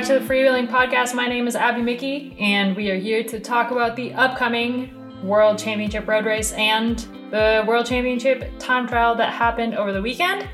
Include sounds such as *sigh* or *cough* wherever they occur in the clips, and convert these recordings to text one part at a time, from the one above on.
back to the Freewheeling Podcast. My name is Abby Mickey, and we are here to talk about the upcoming World Championship Road Race and the World Championship time trial that happened over the weekend.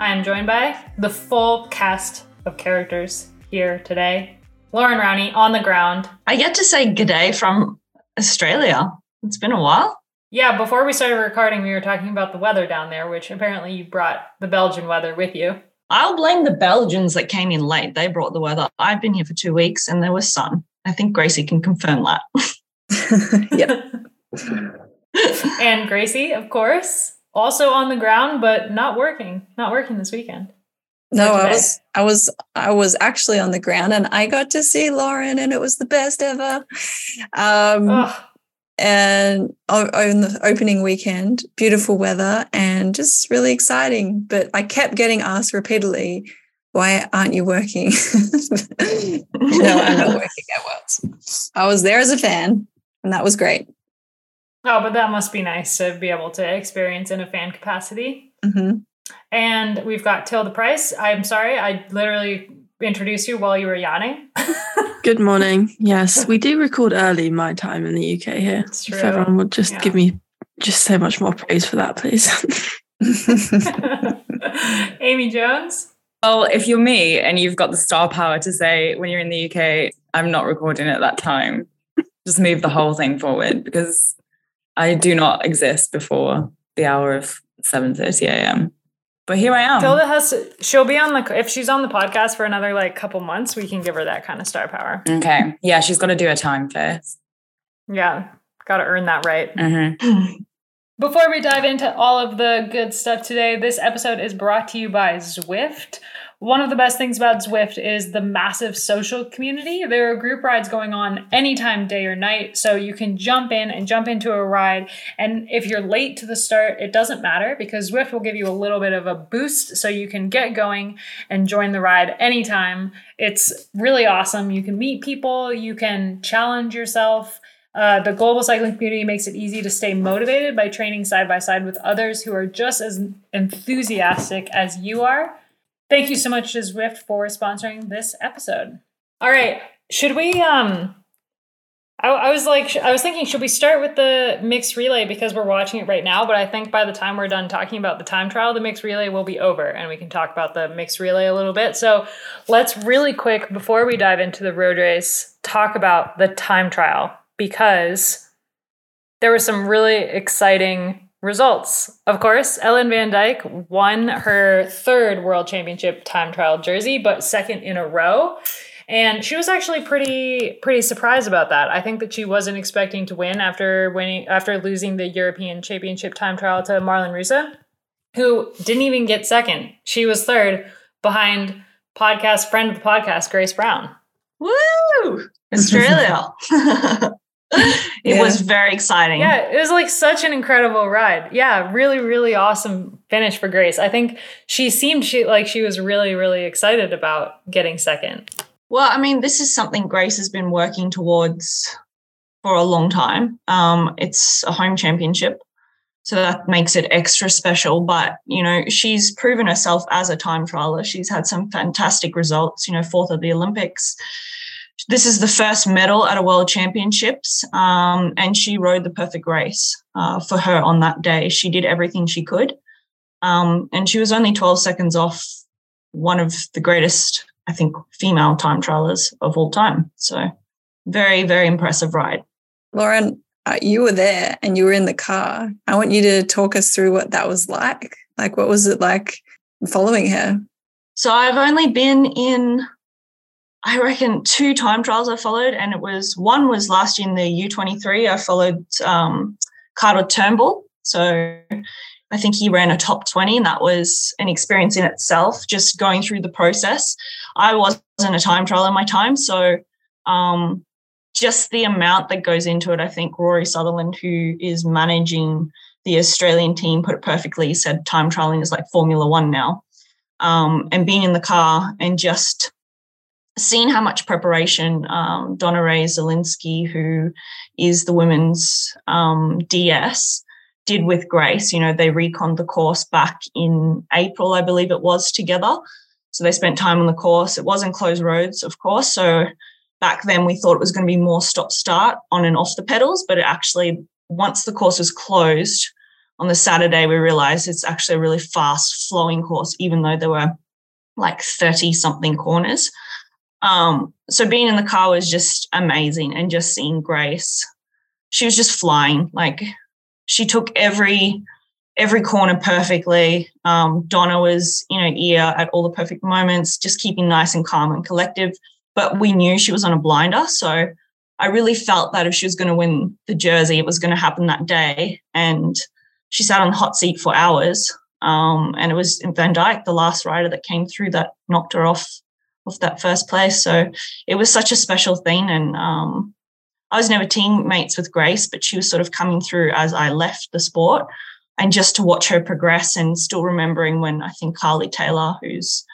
I am joined by the full cast of characters here today. Lauren Rowney on the ground. I get to say g'day from Australia. It's been a while. Yeah, before we started recording, we were talking about the weather down there, which apparently you brought the Belgian weather with you. I'll blame the Belgians that came in late. They brought the weather. I've been here for two weeks and there was sun. I think Gracie can confirm that. *laughs* yeah. *laughs* and Gracie, of course, also on the ground, but not working, not working this weekend. No, I was I was I was actually on the ground and I got to see Lauren and it was the best ever. Um and on the opening weekend, beautiful weather and just really exciting. But I kept getting asked repeatedly, why aren't you working? *laughs* no, I'm not *laughs* working at Worlds. I was there as a fan, and that was great. Oh, but that must be nice to be able to experience in a fan capacity. Mm-hmm. And we've got Tilda Price. I'm sorry, I literally introduced you while you were yawning. *laughs* Good morning. Yes, we do record early my time in the UK here. If everyone would just yeah. give me just so much more praise for that, please. *laughs* Amy Jones. Well, if you're me and you've got the star power to say when you're in the UK, I'm not recording at that time, just move the whole thing forward because I do not exist before the hour of 7:30 a.m. But here I am. Tilda has to, she'll be on the if she's on the podcast for another like couple months, we can give her that kind of star power. Okay. Yeah, she's got to do a time first. Yeah, got to earn that right. Mm-hmm. *clears throat* Before we dive into all of the good stuff today, this episode is brought to you by Zwift. One of the best things about Zwift is the massive social community. There are group rides going on anytime, day or night, so you can jump in and jump into a ride. And if you're late to the start, it doesn't matter because Zwift will give you a little bit of a boost so you can get going and join the ride anytime. It's really awesome. You can meet people, you can challenge yourself. Uh, the global cycling community makes it easy to stay motivated by training side by side with others who are just as enthusiastic as you are. Thank you so much to Zwift for sponsoring this episode. All right, should we? Um, I, I was like, I was thinking, should we start with the mixed relay because we're watching it right now? But I think by the time we're done talking about the time trial, the mixed relay will be over, and we can talk about the mixed relay a little bit. So let's really quick before we dive into the road race talk about the time trial because there were some really exciting results. Of course, Ellen Van Dijk won her third World Championship time trial jersey, but second in a row. And she was actually pretty pretty surprised about that. I think that she wasn't expecting to win after winning after losing the European Championship time trial to Marlen Reusser, who didn't even get second. She was third behind podcast friend of the podcast, Grace Brown. Woo! Australia. *laughs* *laughs* *laughs* it yeah. was very exciting. Yeah, it was like such an incredible ride. Yeah, really, really awesome finish for Grace. I think she seemed she like she was really, really excited about getting second. Well, I mean, this is something Grace has been working towards for a long time. Um, it's a home championship, so that makes it extra special. But you know, she's proven herself as a time trialer. She's had some fantastic results. You know, fourth at the Olympics this is the first medal at a world championships um, and she rode the perfect race uh, for her on that day. She did everything she could um, and she was only 12 seconds off one of the greatest i think female time trialers of all time. So very very impressive ride. Lauren uh, you were there and you were in the car. I want you to talk us through what that was like. Like what was it like following her? So i've only been in I reckon two time trials I followed, and it was one was last year in the U23. I followed um, Carter Turnbull. So I think he ran a top 20, and that was an experience in itself, just going through the process. I wasn't a time trial in my time. So um, just the amount that goes into it, I think Rory Sutherland, who is managing the Australian team, put it perfectly. Said time trialing is like Formula One now. Um, and being in the car and just seen how much preparation um, Donna Rae-Szalinski, who is the women's um, DS, did with Grace. You know, they reconned the course back in April, I believe it was, together. So they spent time on the course. It wasn't closed roads, of course. So back then we thought it was going to be more stop start on and off the pedals, but it actually, once the course was closed on the Saturday, we realized it's actually a really fast flowing course, even though there were like 30 something corners. Um, so being in the car was just amazing and just seeing Grace, she was just flying. Like she took every every corner perfectly. Um, Donna was, you know, ear at all the perfect moments, just keeping nice and calm and collective. But we knew she was on a blinder. So I really felt that if she was going to win the jersey, it was going to happen that day. And she sat on the hot seat for hours. Um, and it was Van Dijk, the last rider that came through that knocked her off of that first place. So it was such a special thing. And um, I was never teammates with Grace, but she was sort of coming through as I left the sport. And just to watch her progress and still remembering when I think Carlee Taylor, who's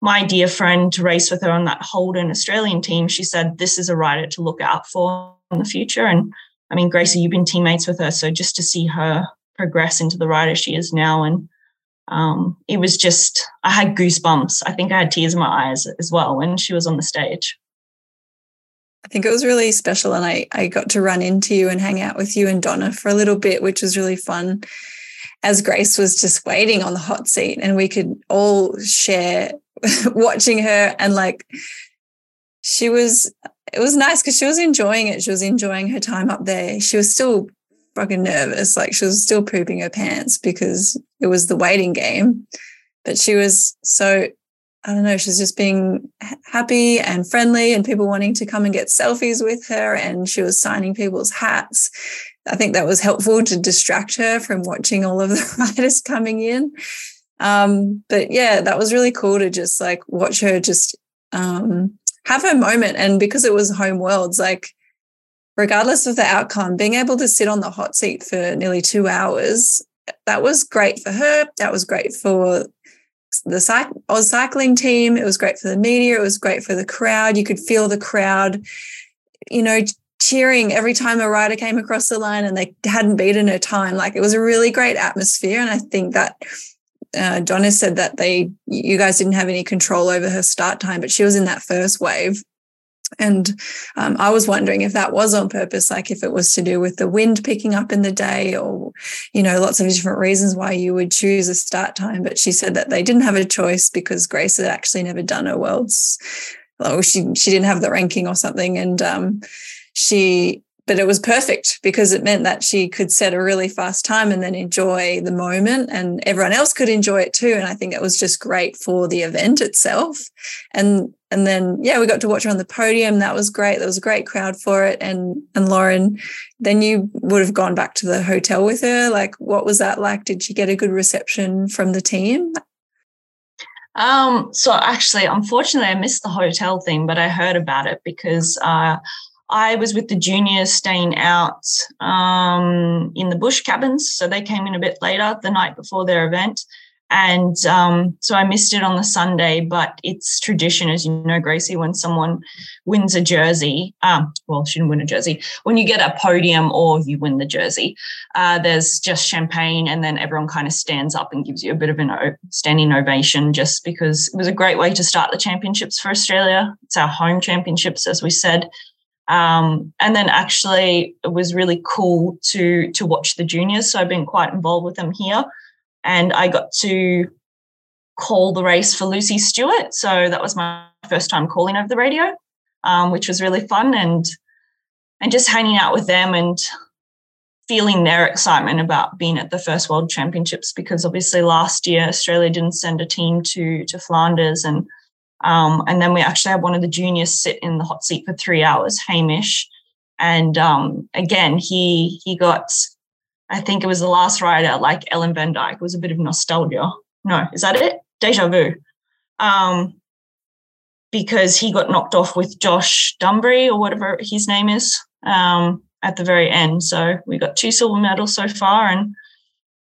my dear friend, to race with her on that Holden Australian team, she said, This is a rider to look out for in the future. And I mean, Gracie, you've been teammates with her. So just to see her progress into the rider she is now and um, it was just I had goosebumps. I think I had tears in my eyes as well when she was on the stage. I think it was really special, and I I got to run into you and hang out with you and Donna for a little bit, which was really fun. As Grace was just waiting on the hot seat, and we could all share *laughs* watching her, and like she was, it was nice because she was enjoying it. She was enjoying her time up there. She was still fucking nervous. Like she was still pooping her pants because it was the waiting game. But she was so, I don't know, she's just being happy and friendly and people wanting to come and get selfies with her. And she was signing people's hats. I think that was helpful to distract her from watching all of the *laughs* riders coming in. Um, but yeah, that was really cool to just like watch her just um, have her moment. And because it was home worlds, like regardless of the outcome, being able to sit on the hot seat for nearly two hours, that was great for her. That was great for the AusCycling team. It was great for the media. It was great for the crowd. You could feel the crowd, you know, cheering every time a rider came across the line and they hadn't beaten her time. Like it was a really great atmosphere. And I think that uh, Donna said that they, you guys didn't have any control over her start time, but she was in that first wave and um, I was wondering if that was on purpose, like if it was to do with the wind picking up in the day or, you know, lots of different reasons why you would choose a start time. But she said that they didn't have a choice because Grace had actually never done her worlds. Well, she, she didn't have the ranking or something. And um, she but it was perfect because it meant that she could set a really fast time and then enjoy the moment and everyone else could enjoy it too and i think it was just great for the event itself. And and then yeah we got to watch her on the podium. That was great. There was a great crowd for it. And and lauren then you would have gone back to the hotel with her. Like what was that like? Did she get a good reception from the team? Um, so actually, unfortunately, I missed the hotel thing, but I heard about it because uh, I was with the juniors staying out um, in the bush cabins. So they came in a bit later the night before their event. And um, so I missed it on the Sunday, but it's tradition, as you know, Gracie, when someone wins a jersey, um, well, she didn't win a jersey, when you get a podium or you win the jersey, uh, there's just champagne and then everyone kind of stands up and gives you a bit of an standing ovation just because it was a great way to start the championships for Australia. It's our home championships, as we said. Um, and then actually it was really cool to to watch the juniors. So I've been quite involved with them here. And I got to call the race for Lucy Stewart. So that was my first time calling over the radio, um, which was really fun and and just hanging out with them and feeling their excitement about being at the first World Championships because obviously last year Australia didn't send a team to to Flanders and um, and then we actually had one of the juniors sit in the hot seat for three hours, Hamish. And um, again, he he got, I think it was the last rider, like Ellen Van Dijk. Was a bit of nostalgia. No, is that it? Deja vu. Um, because he got knocked off with Josh Dumbrey or whatever his name is um, at the very end. So we got two silver medals so far, and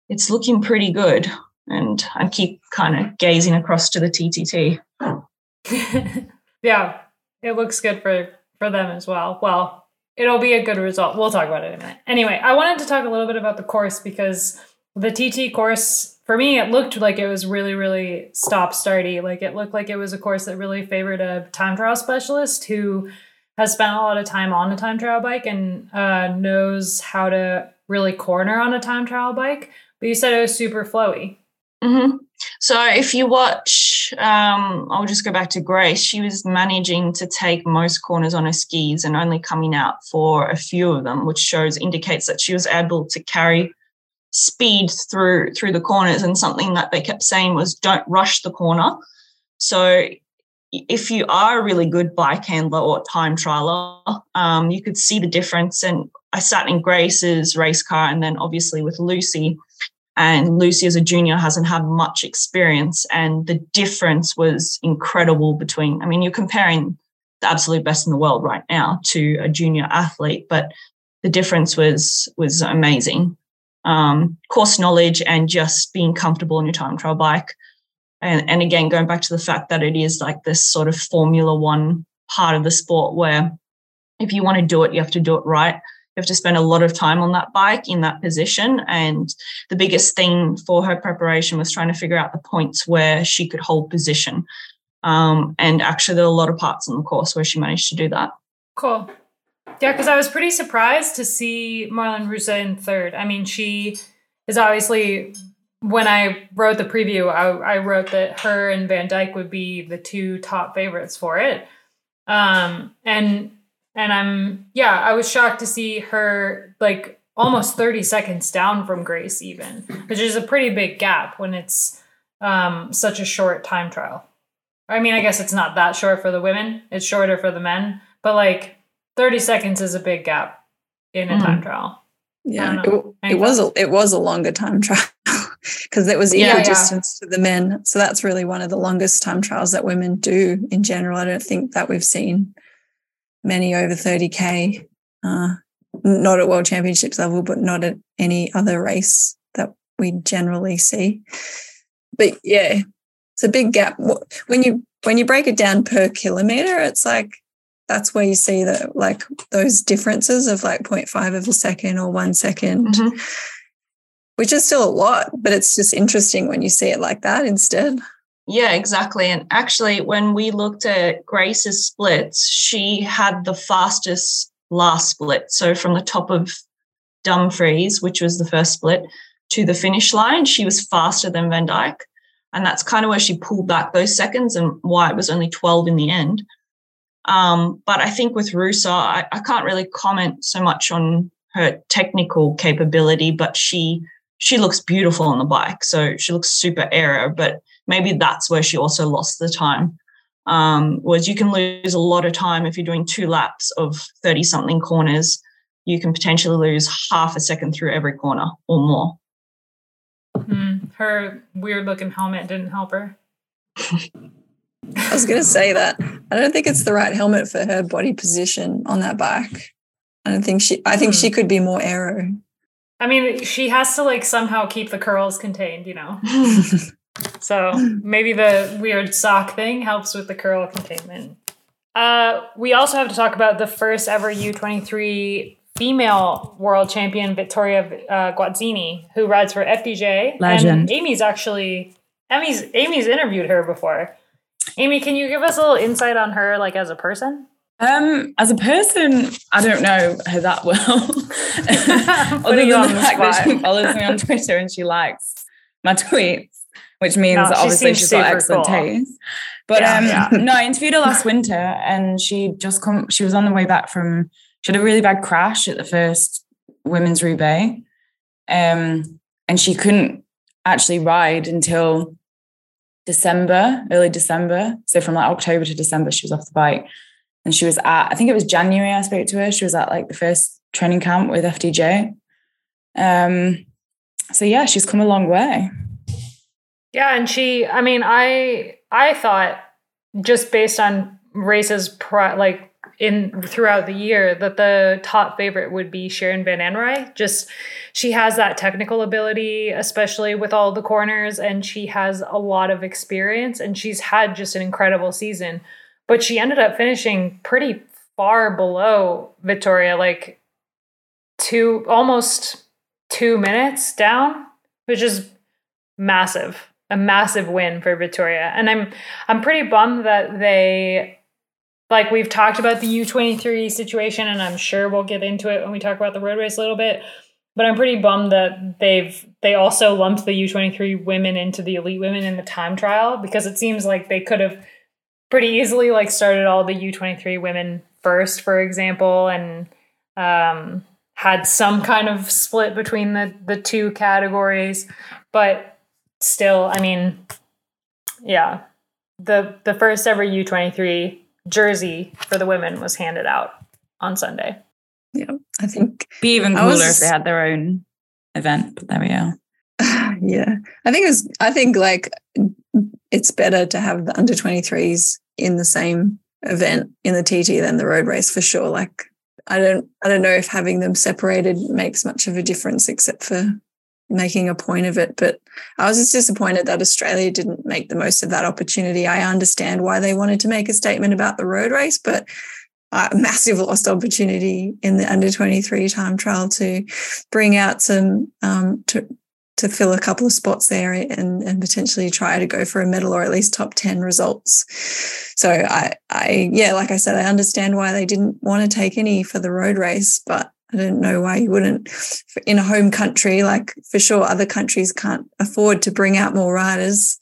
it's looking pretty good. And I keep kind of gazing across to the TTT. *laughs* yeah, it looks good for for them as well. Well, it'll be a good result. We'll talk about it in a minute. Anyway, I wanted to talk a little bit about the course because the TT course for me, it looked like it was really, really stop starty. Like it looked like it was a course that really favored a time trial specialist who has spent a lot of time on a time trial bike and uh, knows how to really corner on a time trial bike. But you said it was super flowy. Mm-hmm. So if you watch, um, I'll just go back to Grace. She was managing to take most corners on her skis and only coming out for a few of them, which shows indicates that she was able to carry speed through through the corners. And something that they kept saying was don't rush the corner. So if you are a really good bike handler or time trialer um, you could see the difference. And i sat in grace's race car and then obviously with lucy and lucy as a junior hasn't had much experience and the difference was incredible between i mean you're comparing the absolute best in the world right now to a junior athlete but the difference was was amazing um, course knowledge and just being comfortable on your time trial bike. And, and again, going back to the fact that it is like this sort of Formula One part of the sport where if you want to do it, you have to do it right. Have to spend a lot of time on that bike in that position. And the biggest thing for her preparation was trying to figure out the points where she could hold position. Um, and actually, there are a lot of parts in the course where she managed to do that. Cool. Yeah, because I was pretty surprised to see Marlen Reusser in third. I mean, she is obviously when I wrote the preview, I, I wrote that her and Van Dijk would be the two top favorites for it. Um, and and I'm yeah, I was shocked to see her like almost 30 seconds down from Grace even, which is a pretty big gap when it's um, such a short time trial. I mean, I guess it's not that short for the women; it's shorter for the men. But like 30 seconds is a big gap in a mm. time trial. Yeah, it, it was a it was a longer time trial *laughs* because it was equal yeah, distance yeah. to the men. So that's really one of the longest time trials that women do in general. I don't think that we've seen many over 30k, uh, not at World Championships level, but not at any other race that we generally see. But yeah, it's a big gap. When you when you break it down per kilometer, it's like that's where you see that like those differences of like 0.5 of a second or one second, mm-hmm. which is still a lot, but it's just interesting when you see it like that instead. Yeah, exactly. And actually, when we looked at Grace's splits, she had the fastest last split. So from the top of Dumfries, which was the first split, to the finish line, she was faster than Van Dijk. And that's kind of where she pulled back those seconds and why it was only 12 in the end. Um, but I think with Reusser, I, I can't really comment so much on her technical capability, but she she looks beautiful on the bike. So she looks super aero, but maybe that's where she also lost the time. Um, was you can lose a lot of time if you're doing two laps of 30 something corners. You can potentially lose half a second through every corner or more. Mm, her weird looking helmet didn't help her. I was going to say that. I don't think it's the right helmet for her body position on that bike. I don't think she, I think she hmm. could be more aero. I mean, she has to like somehow keep the curls contained, you know? *laughs* so maybe the weird sock thing helps with the curl containment. Uh, we also have to talk about the first ever U23 female world champion, Vittoria uh, Guazzini, who rides for FDJ. Legend. And Amy's actually, Amy's, Amy's interviewed her before. Amy, can you give us a little insight on her, like as a person? Um, as a person, I don't know her that well. *laughs* *laughs* Other than the, fact that she follows me on *laughs* Twitter and she likes my tweets, which means no, that obviously she's got excellent cool. taste. But yeah, um, yeah. no, I interviewed her last winter and she just come she was on the way back from she had a really bad crash at the first women's Roubaix. Um, and she couldn't actually ride until December, early December. So from like October to December, she was off the bike. And she was at, I think it was January I spoke to her. She was at like the first training camp with FDJ. Um, so yeah, she's come a long way. Yeah, and she, I mean, I I thought just based on races pro, like in throughout the year that the top favorite would be Shirin Van Anrooij. Just she has that technical ability, especially with all the corners, and she has a lot of experience and she's had just an incredible season. But she ended up finishing pretty far below Victoria, like two almost two minutes down, which is massive, a massive win for Victoria. And I'm I'm pretty bummed that they like we've talked about the U23 situation and I'm sure we'll get into it when we talk about the road race a little bit. But I'm pretty bummed that they've they also lumped the U23 women into the elite women in the time trial because it seems like they could have pretty easily like started all the U23 women first, for example, and um, had some kind of split between the the two categories. But still, I mean, yeah, the the first ever U23 jersey for the women was handed out on Sunday. Yeah, I think be even cooler was, if they had their own event. But there we are. *sighs* Yeah, I think it was. I think like it's better to have the under 23s in the same event in the TT than the road race for sure. Like I don't I don't know if having them separated makes much of a difference except for making a point of it. But I was just disappointed that Australia didn't make the most of that opportunity. I understand why they wanted to make a statement about the road race, but a massive lost opportunity in the under 23 time trial to bring out some um, to to fill a couple of spots there and, and potentially try to go for a medal or at least top 10 results. So I, I, yeah, like I said, I understand why they didn't want to take any for the road race, but I don't know why you wouldn't in a home country, like for sure other countries can't afford to bring out more riders.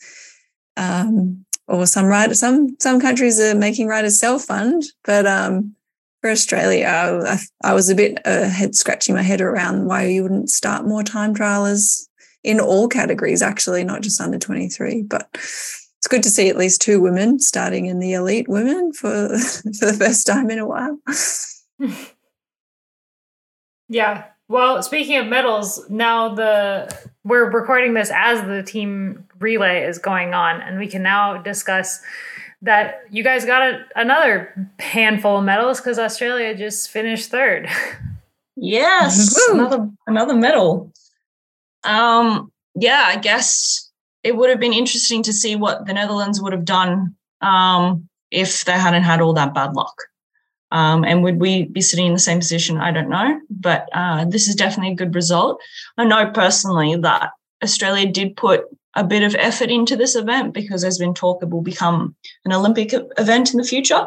Um, or some riders, some, some countries are making riders self-fund, but, um, for Australia, I, I was a bit uh, head scratching my head around why you wouldn't start more time trialers in all categories, actually, not just under 23. But it's good to see at least two women starting in the elite women for, *laughs* for the first time in a while. *laughs* yeah. Well, speaking of medals, now the we're recording this as the team relay is going on, and we can now discuss that you guys got a, another handful of medals because Australia just finished third. *laughs* Yes, another another medal. Um, yeah, I guess it would have been interesting to see what the Netherlands would have done um, if they hadn't had all that bad luck. Um, and would we be sitting in the same position? I don't know. But uh, this is definitely a good result. I know personally that Australia did put a bit of effort into this event because there's been talk it will become an Olympic event in the future.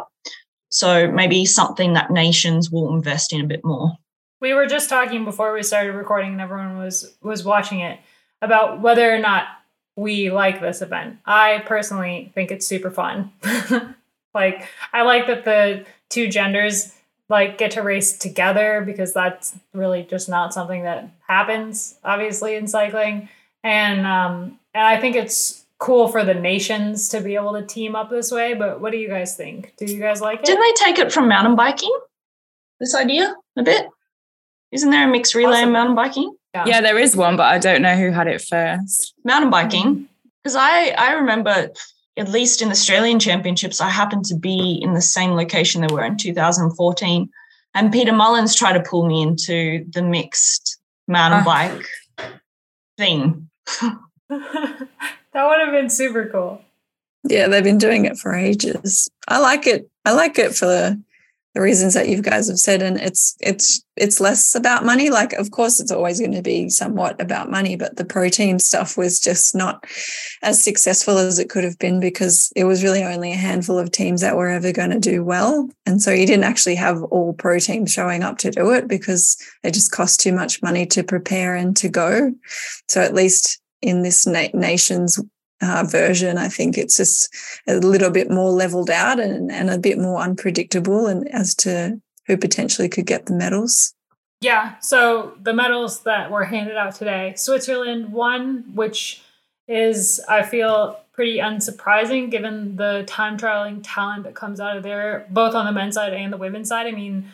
So maybe something that nations will invest in a bit more. We were just talking before we started recording and everyone was was watching it about whether or not we like this event. I personally think it's super fun. *laughs* like I like that the two genders like get to race together because that's really just not something that happens obviously in cycling. And um and I think it's cool for the nations to be able to team up this way, but what do you guys think? Do you guys like it? Didn't they take it from mountain biking? This idea a bit? Isn't there a mixed relay awesome. in mountain biking? Yeah. yeah, there is one, but I don't know who had it first. Mountain biking. Because I, I remember, at least in Australian Championships, I happened to be in the same location they were in 2014. And Peter Mullins tried to pull me into the mixed mountain uh. bike thing. *laughs* that would have been super cool. Yeah, they've been doing it for ages. I like it. I like it for the reasons that you guys have said and it's it's it's less about money. Like of course it's always going to be somewhat about money but the pro team stuff was just not as successful as it could have been because it was really only a handful of teams that were ever going to do well. And so you didn't actually have all pro teams showing up to do it because it just cost too much money to prepare and to go. So at least in this na- nation's uh, version. I think it's just a little bit more leveled out and, and a bit more unpredictable and as to who potentially could get the medals. Yeah. So the medals that were handed out today, Switzerland won, which is, I feel, pretty unsurprising given the time trialing talent that comes out of there, both on the men's side and the women's side. I mean,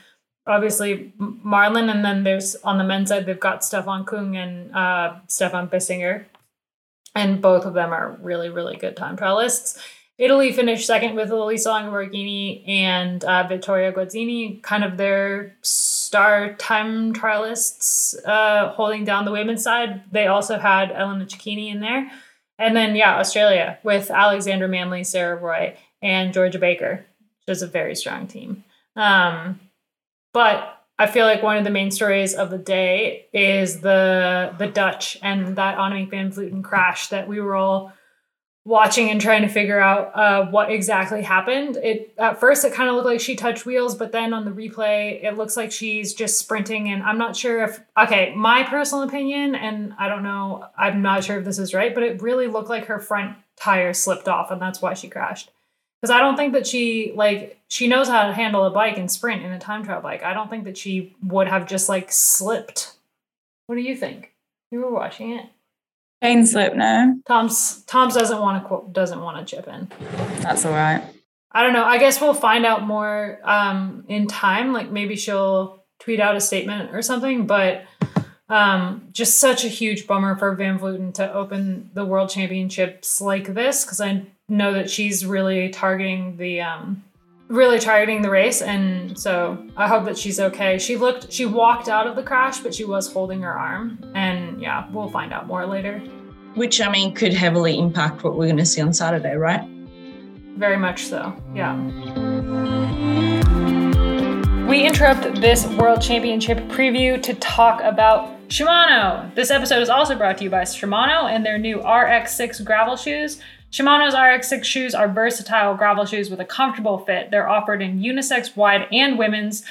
obviously Marlen, and then there's on the men's side, they've got Stefan Kung and uh, Stefan Bissegger and both of them are really, really good time trialists. Italy finished second with Elisa Longo Borghini and uh, Vittoria Guazzini, kind of their star time trialists uh, holding down the women's side. They also had Elena Cecchini in there. And then, yeah, Australia with Alexandra Manly, Sarah Roy, and Georgia Baker, which is a very strong team. Um, but I feel like one of the main stories of the day is the the Dutch and that Annemiek van Vleuten crash that we were all watching and trying to figure out uh, what exactly happened. It at first it kind of looked like she touched wheels, but then on the replay it looks like she's just sprinting. And I'm not sure if okay, my personal opinion, and I don't know, I'm not sure if this is right, but it really looked like her front tire slipped off, and that's why she crashed because I don't think that she like she knows how to handle a bike and sprint in a time trial bike. I don't think that she would have just like slipped. What do you think? You were watching it. Pain slip, no. Tom's Tom's doesn't want to doesn't want to chip in. That's all right. I don't know. I guess we'll find out more um, in time. Like maybe she'll tweet out a statement or something. But um, just such a huge bummer for Van Vleuten to open the World Championships like this because I know that she's really targeting the um, really targeting the race. And so i hope that she's okay. She looked she walked out of the crash but she was holding her arm. And yeah we'll find out more later. Which i mean could heavily impact what we're going to see on saturday right? Very much so yeah. We interrupt this world championship preview to talk about Shimano. This episode is also brought to you by Shimano and their new RX6 gravel shoes. Shimano's RX6 shoes are versatile gravel shoes with a comfortable fit. They're offered in unisex, wide, and women's,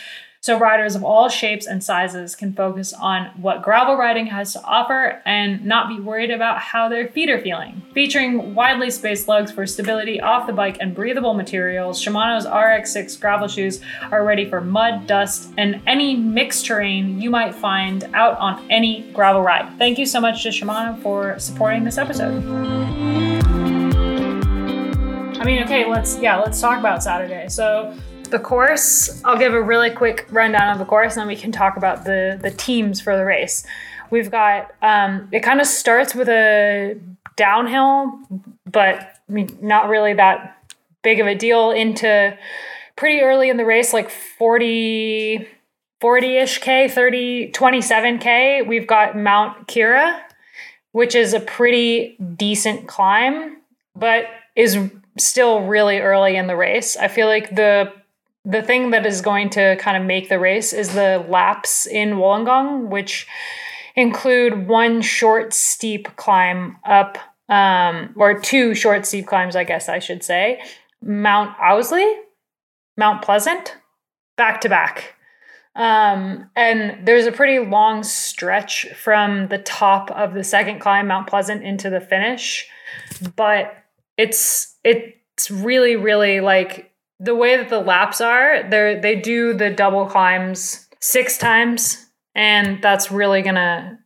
so riders of all shapes and sizes can focus on what gravel riding has to offer and not be worried about how their feet are feeling. Featuring widely spaced lugs for stability off the bike and breathable materials, Shimano's RX6 gravel shoes are ready for mud, dust, and any mixed terrain you might find out on any gravel ride. Thank you so much to Shimano for supporting this episode. I mean, okay, let's yeah, let's talk about Saturday. So the course, I'll give a really quick rundown of the course, and then we can talk about the the teams for the race. We've got um, it kind of starts with a downhill, but I mean, not really that big of a deal into pretty early in the race, like 40 40-ish K, 30, 27K. We've got Mount Keira, which is a pretty decent climb, but is still really early in the race. I feel like the the thing that is going to kind of make the race is the laps in Wollongong, which include one short steep climb up, um, or two short steep climbs, I guess I should say, Mount Ousley, Mount Pleasant, back to back. Um, and there's a pretty long stretch from the top of the second climb, Mount Pleasant, into the finish, but it's it's really really like the way that the laps are they they do the double climbs six times and that's really gonna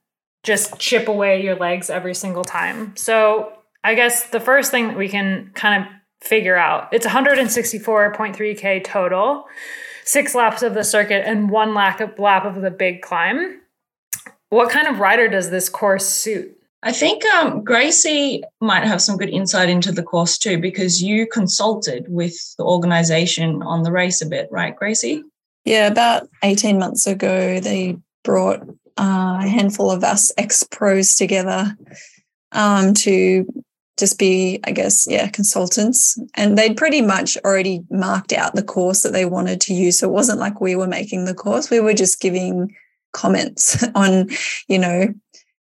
just chip away your legs every single time. So i guess the first thing that we can kind of figure out it's 164.3k total six laps of the circuit and one lap of, lap of the big climb. What kind of rider does this course suit I think um, Gracie might have some good insight into the course too, because you consulted with the organization on the race a bit, right, Gracie? Yeah, about 18 months ago, they brought uh, a handful of us ex pros together um, to just be, I guess, yeah, consultants. And they'd pretty much already marked out the course that they wanted to use. So it wasn't like we were making the course, we were just giving comments *laughs* on, you know,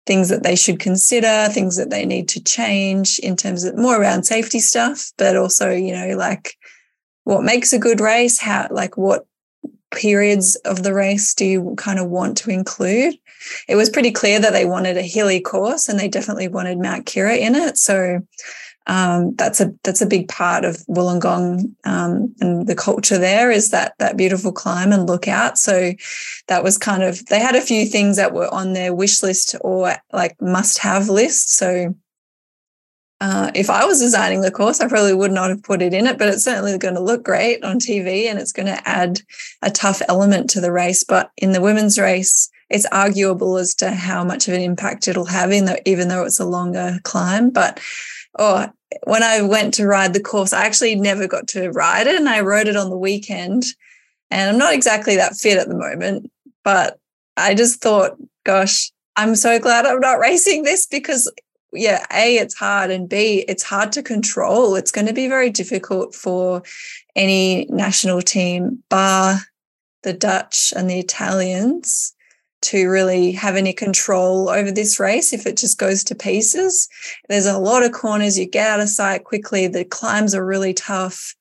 things that they should consider, things that they need to change in terms of more around safety stuff, but also, you know, like what makes a good race, how, like what periods of the race do you kind of want to include? It was pretty clear that they wanted a hilly course and they definitely wanted Mount Keira in it. So um, that's a that's a big part of Wollongong um, and the culture there is that that beautiful climb and lookout. So that was kind of they had a few things that were on their wish list or like must have list. So uh, if I was designing the course, I probably would not have put it in it, but it's certainly going to look great on TV and it's going to add a tough element to the race. But in the women's race, it's arguable as to how much of an impact it'll have in the, even though it's a longer climb. But oh, when I went to ride the course, I actually never got to ride it and I rode it on the weekend. And I'm not exactly that fit at the moment, but I just thought, gosh, I'm so glad I'm not *laughs* racing this because, yeah, A, it's hard, and B, it's hard to control. It's going to be very difficult for any national team, bar the Dutch and the Italians to really have any control over this race if it just goes to pieces. There's a lot of corners, you get out of sight quickly, the climbs are really tough.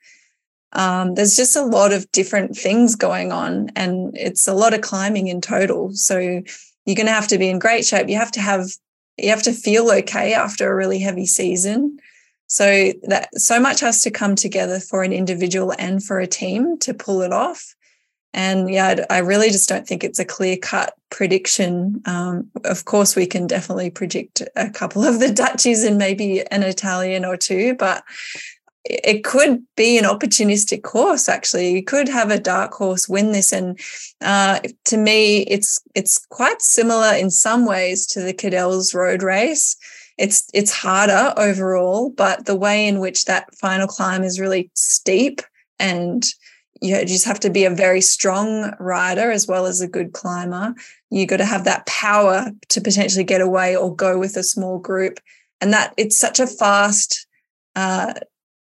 Um, there's just a lot of different things going on, and it's a lot of climbing in total. So you're going to have to be in great shape. You have to have you have to feel okay after a really heavy season. So that so much has to come together for an individual and for a team to pull it off. And yeah, I really just don't think it's a clear cut prediction. Um, of course, we can definitely predict a couple of the Dutchies and maybe an Italian or two, but it could be an opportunistic course. Actually, you could have a dark horse win this, and uh, to me, it's it's quite similar in some ways to the Cadel's Road Race. It's it's harder overall, but the way in which that final climb is really steep and you just have to be a very strong rider as well as a good climber. You got to have that power to potentially get away or go with a small group, and that it's such a fast uh,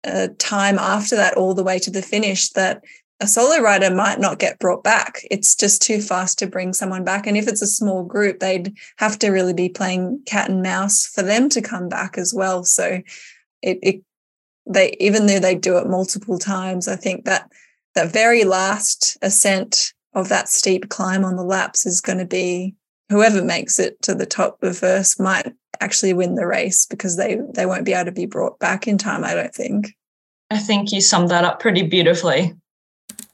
uh, time after that, all the way to the finish, that a solo rider might not get brought back. It's just too fast to bring someone back. And if it's a small group, they'd have to really be playing cat and mouse for them to come back as well. So it, it they even though they do it multiple times, I think that that very last ascent of that steep climb on the laps is going to be whoever makes it to the top of first might actually win the race because they they won't be able to be brought back in time i don't think. I think you summed that up pretty beautifully.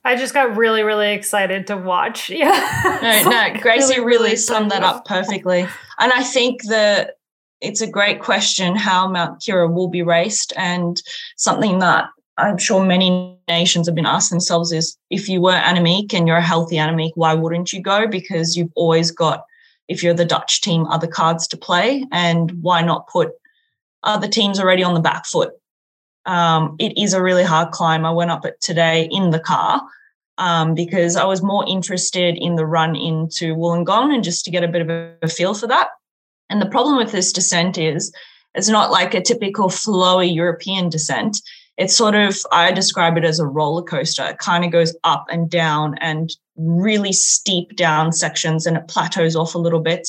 I just got really really excited to watch. *laughs* Yeah. No no *laughs* gracie really, really, really summed that up. perfectly. And i think that it's a great question how mount keira will be raced and something that I'm sure many nations have been asking themselves is if you were Annemiek and you're a healthy Annemiek, why wouldn't you go? Because you've always got, if you're the Dutch team, other cards to play. And why not put other teams already on the back foot? Um, it is a really hard climb. I went up it today in the car um, because I was more interested in the run into Wollongong and just to get a bit of a feel for that. And the problem with this descent is it's not like a typical flowy European descent it's sort of i describe it as a roller coaster. It kind of goes up and down and really steep down sections and it plateaus off a little bit.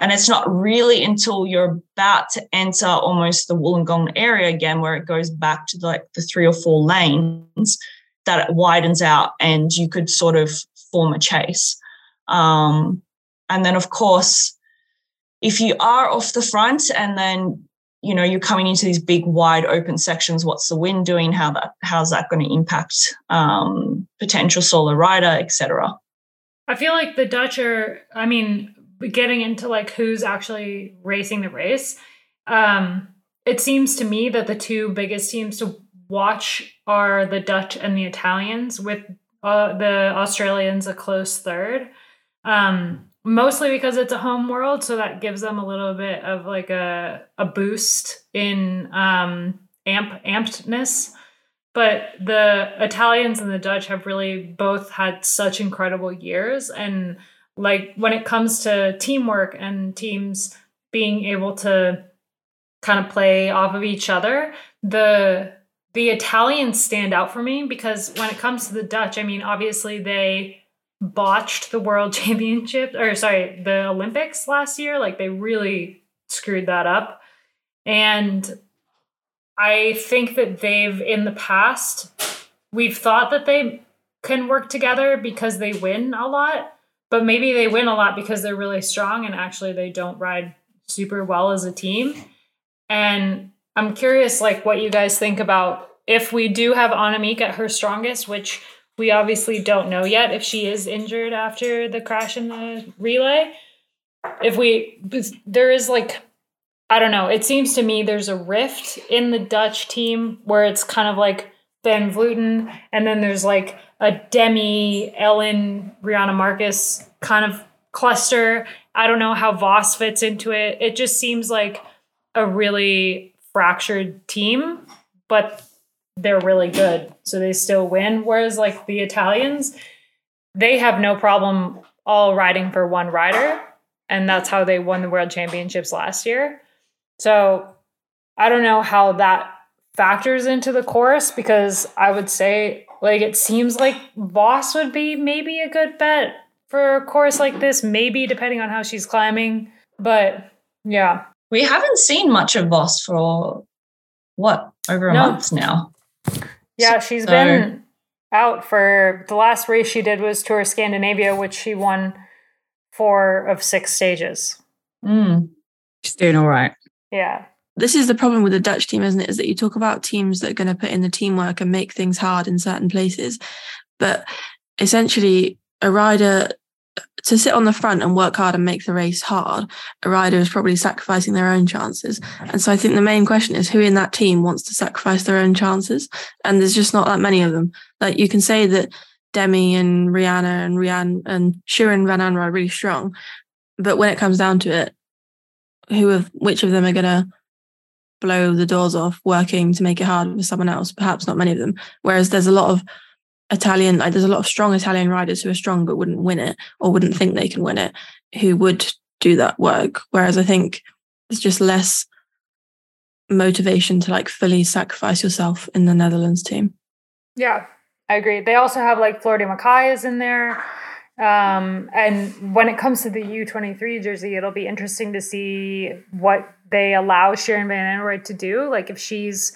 And it's not really until you're about to enter almost the wollongong area again where it goes back to like the three or four lanes that it widens out and you could sort of form a chase. Um, and then of course if you are off the front and then you know you're coming into these big wide open sections what's the wind doing? How that how's that going to impact um, potential solar rider etc i feel like the dutch are i mean getting into like who's actually racing the race um, it seems to me that the two biggest teams to watch are the dutch and the italians with uh, the australians a close third. Um, mostly because it's a home world so that gives them a little bit of like a a boost in um amp ampedness but the Italians and the Dutch have really both had such incredible years and like when it comes to teamwork and teams being able to kind of play off of each other the the Italians stand out for me because when it comes to the Dutch I mean obviously they botched the world *laughs* championship or sorry, the Olympics last year. Like they really screwed that up. And I think that they've in the past we've thought that they can work together because they win a lot, but maybe they win a lot because they're really strong and actually they don't ride super well as a team. And I'm curious like what you guys think about if we do have Annemiek at her strongest, which we obviously don't know yet if she is injured after the crash in the relay. If we, there is like, I don't know, it seems to me there's a rift in the Dutch team where it's kind of like Van Vleuten, and then there's like a Demi, Ellen, Riejanne Markus kind of cluster. I don't know how Vos fits into it. It just seems like a really fractured team, but they're really good, so they still win. Whereas like the Italians, they have no problem all riding for one rider, and that's how they won the world championships last year. So I don't know how that factors into the course because I would say like it seems like Vos would be maybe a good bet for a course like this, maybe depending on how she's climbing. But yeah. We haven't seen much of Vos for what, over a no. month now. Yeah, she's so, been out for the last race she did was Tour Scandinavia, which she won four of six stages. Mm. She's doing all right. Yeah. This is the problem with the Dutch team, isn't it? Is that you talk about teams that are going to put in the teamwork and make things hard in certain places. But essentially, a rider to sit on the front and work hard and make the race hard, a rider is probably sacrificing their own chances. And so I think the main question is who in that team wants to sacrifice their own chances? And there's just not that many of them. Like you can say that Demi and Riejanne and Rianne and Shirin Van Anrooij are really strong, but when it comes down to it, who of which of them are going to blow the doors off working to make it hard for someone else? Perhaps not many of them. Whereas there's a lot of Italian, like there's a lot of strong Italian riders who are strong but wouldn't win it or wouldn't think they can win it, who would do that work. Whereas I think there's just less motivation to like fully sacrifice yourself in the Netherlands team. Yeah, I agree. They also have like Floortje Mackaij is in there. Um, and when it comes to the U23 jersey, it'll be interesting to see what they allow Shirin Van Anrooij to do. Like if she's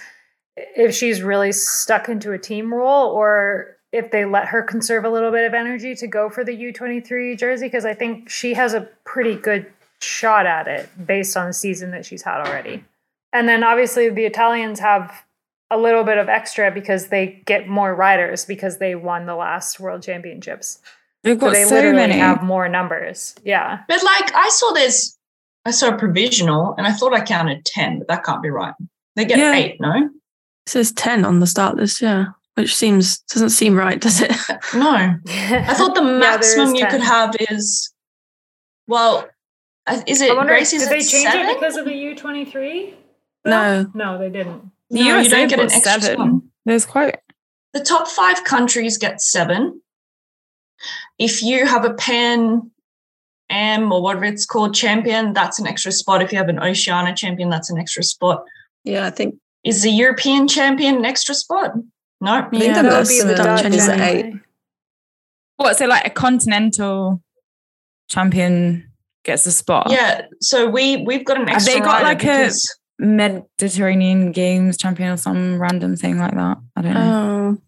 if she's really stuck into a team role or if they let her conserve a little bit of energy to go for the U23 jersey because I think she has a pretty good shot at it based on the season that she's had already. And then obviously the Italians have a little bit of extra because they get more riders because they won the last world championships. They've got so, they so literally many. have more numbers. Yeah. But like I saw this I saw a provisional and I thought I counted 10, but that can't be right. They get yeah. eight, no? It says 10 on the start list, yeah which seems doesn't seem right, does it? *laughs* no, I thought the *laughs* maximum yeah, you could have is well, uh, is it? wonder, Gracie's did they change seven? it because of the U twenty three? No, no, they didn't. The no, you don't get an extra seven. There's quite the top five countries get seven. If you have a Pan Am or whatever it's called champion, that's an extra spot. If you have an Oceania champion, that's an extra spot. Yeah, I think is the European champion an extra spot? No, I think yeah, the most of the Dutch is eight. What? So like a continental champion gets a spot. Yeah. So we we've got an extra. Have they got like a Mediterranean Games champion or some random thing like that? I don't know. Oh.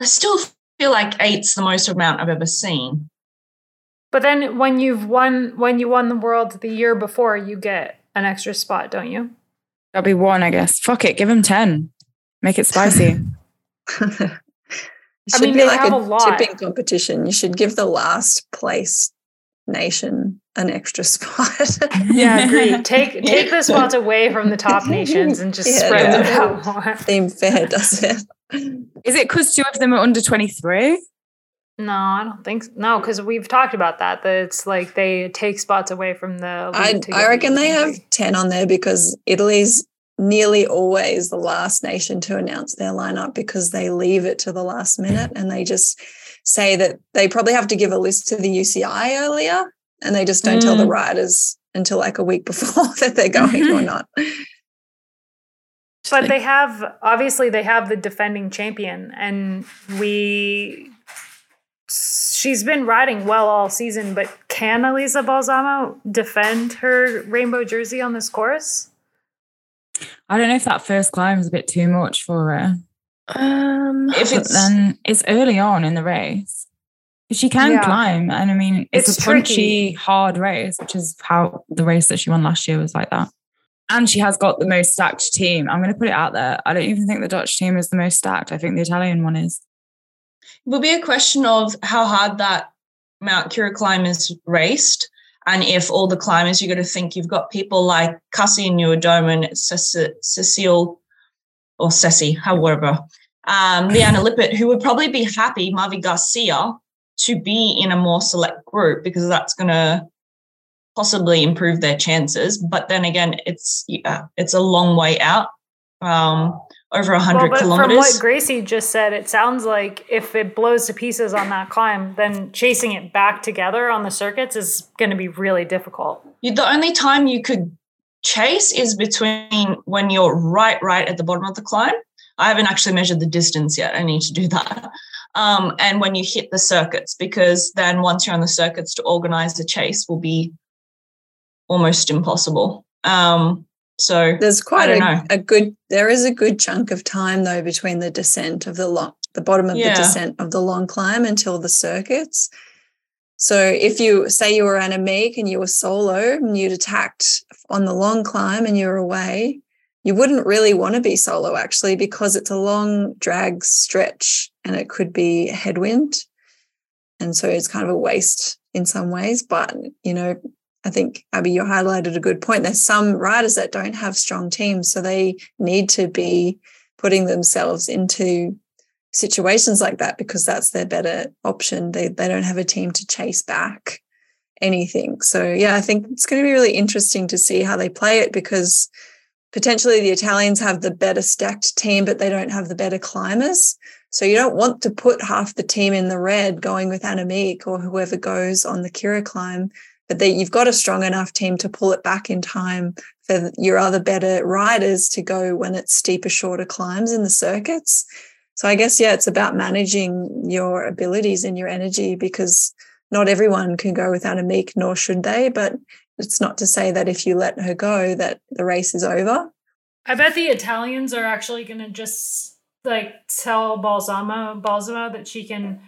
I still feel like eight's the most amount I've ever seen. But then when you've won when you won the world the year before, you get an extra spot, don't you? That'll be one, I guess. Fuck it, give him ten. Make it spicy. *laughs* it should I mean, be like a, a tipping competition. You should give the last place nation an extra spot. *laughs* yeah, agree. *laughs* Take take the spots away from the top nations and just yeah, spread them out more. Seem fair, does it? Is it because two of them are under twenty three? No, I don't think so. no, because we've talked about that. That it's like they take spots away from the. I I reckon they have ten on there because Italy's nearly always the last nation to announce their lineup because they leave it to the last minute and they just say that they probably have to give a list to the UCI earlier and they just don't mm. tell the mm. riders until like a week *laughs* before that they're going or not. But they have obviously they have the defending champion and we she's been riding well all season, but can Elisa Balsamo defend her rainbow jersey on this course? I don't know if that first climb is a bit too much for her. Um, if it's then it's early on in the race. She can yeah. climb, and I mean, it's, it's a punchy, tricky. hard race, which is how the race that she won last year was like that. And she has got the most stacked team. I'm going to put it out there. I don't even think the Dutch team is the most stacked. I think the Italian one is. It will be a question of how hard that Mount Keira climb is raced and if all the climbers, you got to think you've got people like Kasia Niewiadoma, Cecile or Ceci, however, um, Liane Lippert, who would probably be happy, Mavi Garcia, to be in a more select group because that's going to possibly improve their chances. But then again, it's yeah, it's a long way out. Um, over 100 well, kilometers. From what Gracie just said, it sounds like if it blows to pieces on that climb, then chasing it back together on the circuits is going to be really difficult. The only time you could chase is between when you're right, right at the bottom of the climb. I haven't actually measured the distance yet. I need to do that. Um, and when you hit the circuits, because then once you're on the circuits, to organize the chase will be almost impossible. Um, so there's quite a, a, good there is a good chunk of time though between the descent of the long the bottom of yeah. the descent of the long climb until the circuits. So if you say you were Annemiek and you were solo and you'd attacked on the long climb and you were away, you wouldn't really want to be solo actually because it's a long drag stretch and it could be a headwind. And so it's kind of a waste in some ways. But, you know, I think, Abby, you highlighted a good point. There's some riders that don't have strong teams, so they need to be putting themselves into situations like that because that's their better option. They, they don't have a team to chase back anything. So, yeah, I think it's going to be really interesting to see how they play it because potentially the Italians have the better stacked team, but they don't have the better climbers. So you don't want to put half the team in the red going with Annemiek or whoever goes on the Keira climb, but that you've got a strong enough team to pull it back in time for your other better riders to go when it's steeper, shorter climbs in the circuits. So I guess, yeah, it's about managing your abilities and your energy because not everyone can go without a meek, nor should they. But it's not to say that if you let her go that the race is over. I bet the Italians are actually going to just like tell Balsamo Balsamo that she can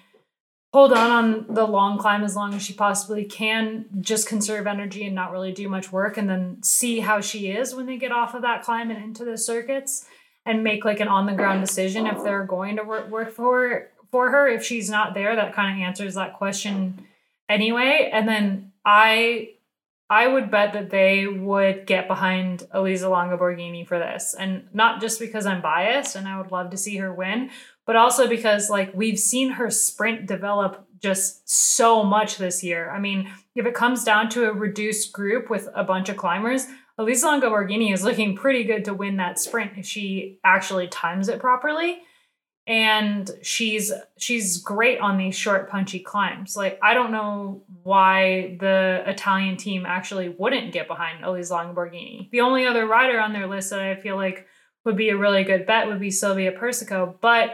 hold on on the long climb as long as she possibly can, just conserve energy and not really do much work, and then see how she is when they get off of that climb and into the circuits, and make like an on the ground decision if they're going to work work for for her. If she's not there, that kind of answers that question anyway. And then I I would bet that they would get behind Elisa Longo Borghini for this. And not just because I'm biased and I would love to see her win, but also because like we've seen her sprint develop just so much this year. I mean, if it comes down to a reduced group with a bunch of climbers, Elisa Longo Borghini is looking pretty good to win that sprint if she actually times it properly and she's she's great on these short punchy climbs like i don't know why the italian team actually wouldn't get behind elisa Borghini. the only other rider on their list that i feel like would be a really good bet would be Silvia persico but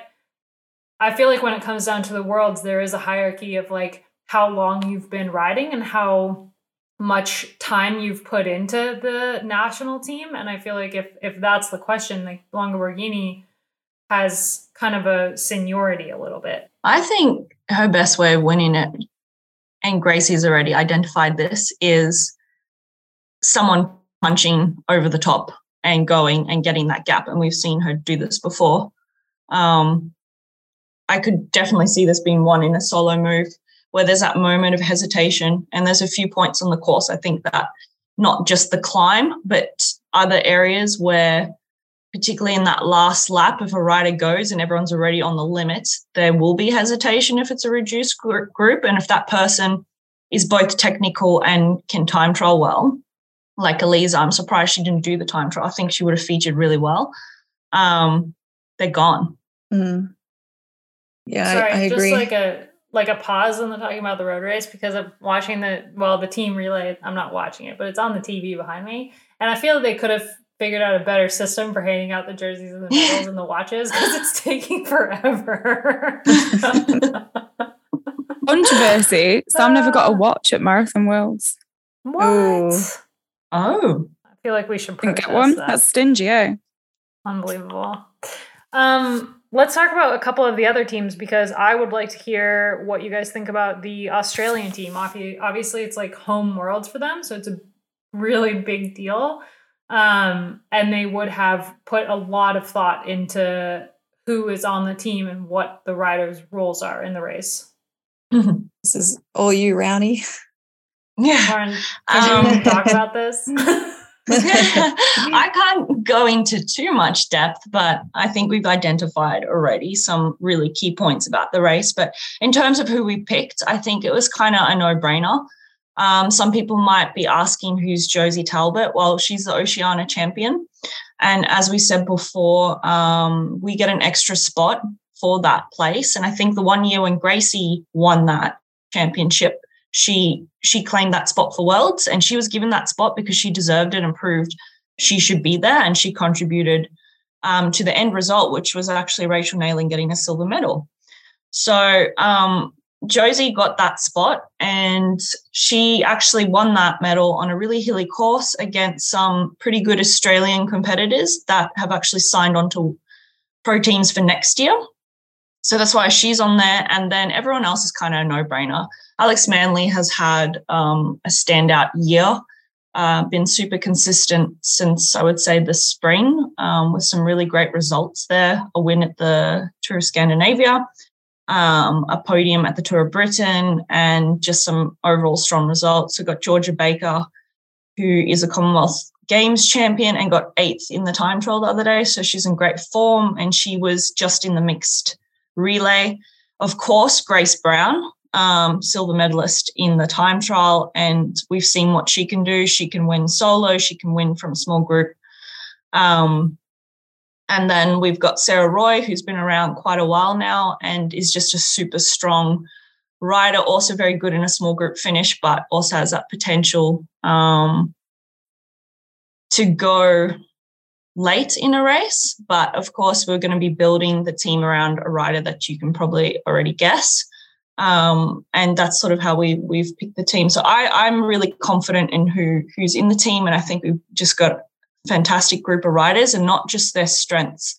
i feel like when it comes down to the worlds there is a hierarchy of like how long you've been riding and how much time you've put into the national team and i feel like if if that's the question like longo borghini has kind of a seniority a little bit. I think her best way of winning it, and Gracie's already identified this, is someone punching over the top and going and getting that gap. And we've seen her do this before. Um, I could definitely see this being one in a solo move where there's that moment of hesitation. And there's a few points on the course, I think that not just the climb, but other areas where particularly in that last lap, if a rider goes and everyone's already on the limit, there will be hesitation if it's a reduced group. And if that person is both technical and can time trial well, like Elisa, I'm surprised she didn't do the time trial. I think she would have featured really well. Um, they're gone. Mm. Yeah, Sorry, I, I just agree. like a like a pause in the talking about the road race because I'm watching the well the team relay. I'm not watching it, but it's on the TV behind me, and I feel they could have figured out a better system for handing out the jerseys and the medals and the watches because it's *laughs* taking forever. *laughs* Controversy. Sam never got a watch at Marathon Worlds. What? Oh. oh. I feel like we should get one. That. That's stingy, eh? Unbelievable. Um, let's talk about a couple of the other teams because I would like to hear what you guys think about the Australian team. Obviously, it's like home worlds for them, so it's a really big deal um, and they would have put a lot of thought into who is on the team and what the riders' roles are in the race. *laughs* This is all you, Rowney. Yeah. Lauren, can um, you talk about this? *laughs* *laughs* I can't go into too much depth, but I think we've identified already some really key points about the race. But in terms of who we picked, I think it was kind of a no brainer. Um, some people might be asking who's Josie Talbot. Well, she's the Oceania champion. And as we said before, um, we get an extra spot for that place. And I think the one year when Gracie won that championship, she she claimed that spot for Worlds, and she was given that spot because she deserved it and proved she should be there, and she contributed um, to the end result, which was actually Rachel Neylan getting a silver medal. So um, Josie got that spot, and she actually won that medal on a really hilly course against some pretty good Australian competitors that have actually signed on to pro teams for next year. So that's why she's on there. And then everyone else is kind of a no brainer. Alex Manly has had um, a standout year, uh, been super consistent since I would say the spring um, with some really great results there. A win at the Tour of Scandinavia, um, a podium at the Tour of Britain, and just some overall strong results. We've got Georgia Baker, who is a Commonwealth Games champion and got eighth in the time trial the other day. So she's in great form, and she was just in the mixed relay. Of course, Grace Brown, um, silver medalist in the time trial, and we've seen what she can do. She can win solo, she can win from a small group. Um, and then we've got Sarah Roy, who's been around quite a while now and is just a super strong rider, also very good in a small group finish, but also has that potential um, to go late in a race. But of course, we're going to be building the team around a rider that you can probably already guess. Um, and that's sort of how we we've picked the team. So I, I'm really confident in who who's in the team, and I think we've just got a fantastic group of riders and not just their strengths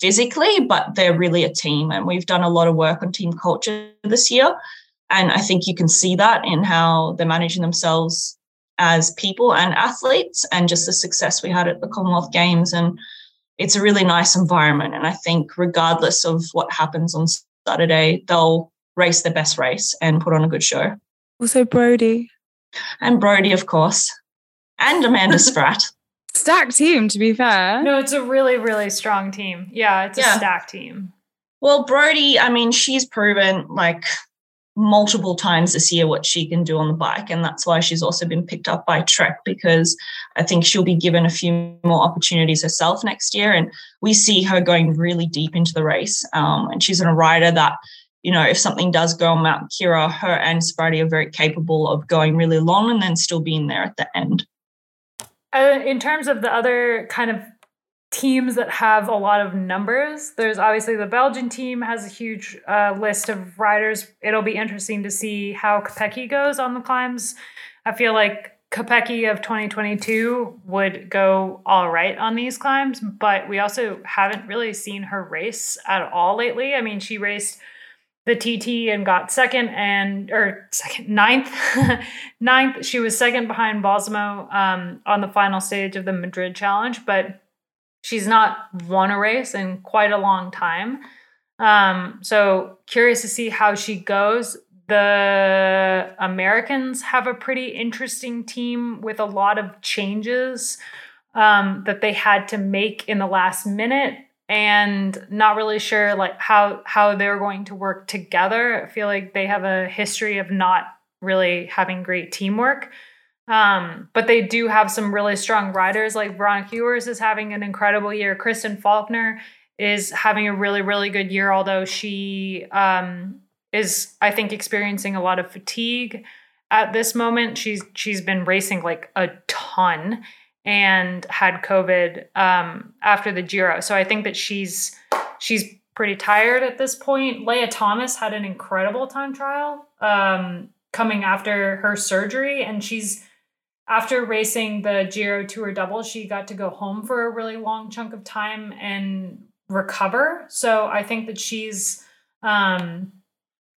physically, but they're really a team. And we've done a lot of work on team culture this year. And I think you can see that in how they're managing themselves as people and athletes and just the success we had at the Commonwealth Games. And it's a really nice environment. And I think, regardless of what happens on Saturday, they'll race their best race and put on a good show. Also, Brodie. And Brodie, of course. And Amanda *laughs* Spratt stacked team, to be fair. No, it's a really, really strong team. Yeah, it's yeah. a stacked team. Well, Brodie, I mean, she's proven like multiple times this year what she can do on the bike. And that's why she's also been picked up by Trek because I think she'll be given a few more opportunities herself next year. And we see her going really deep into the race. Um, and she's a rider that, you know, if something does go on Mount Keira, her and Sparty are very capable of going really long and then still being there at the end. Uh, in terms of the other kind of teams that have a lot of numbers, there's obviously the Belgian team has a huge uh, list of riders. It'll be interesting to see how Kopecky goes on the climbs. I feel like Kopecky of 2022 would go all right on these climbs, but we also haven't really seen her race at all lately. I mean, she raced the TT and got second and or second ninth *laughs* ninth. She was second behind Balsamo um, on the final stage of the Madrid Challenge, but she's not won a race in quite a long time. Um, so curious to see how she goes. The Americans have a pretty interesting team with a lot of changes um, that they had to make in the last minute and not really sure like how how they're going to work together. I feel like they have a history of not really having great teamwork. Um, but they do have some really strong riders like Veronica Ewers is having an incredible year. Kristen Faulkner is having a really, really good year, although she um, is, I think, experiencing a lot of fatigue at this moment. She's she's been racing like a ton and had COVID um, after the Giro. So I think that she's she's pretty tired at this point. Leah Thomas had an incredible time trial um, coming after her surgery, and she's after racing the Giro Tour double, she got to go home for a really long chunk of time and recover. So I think that she's um,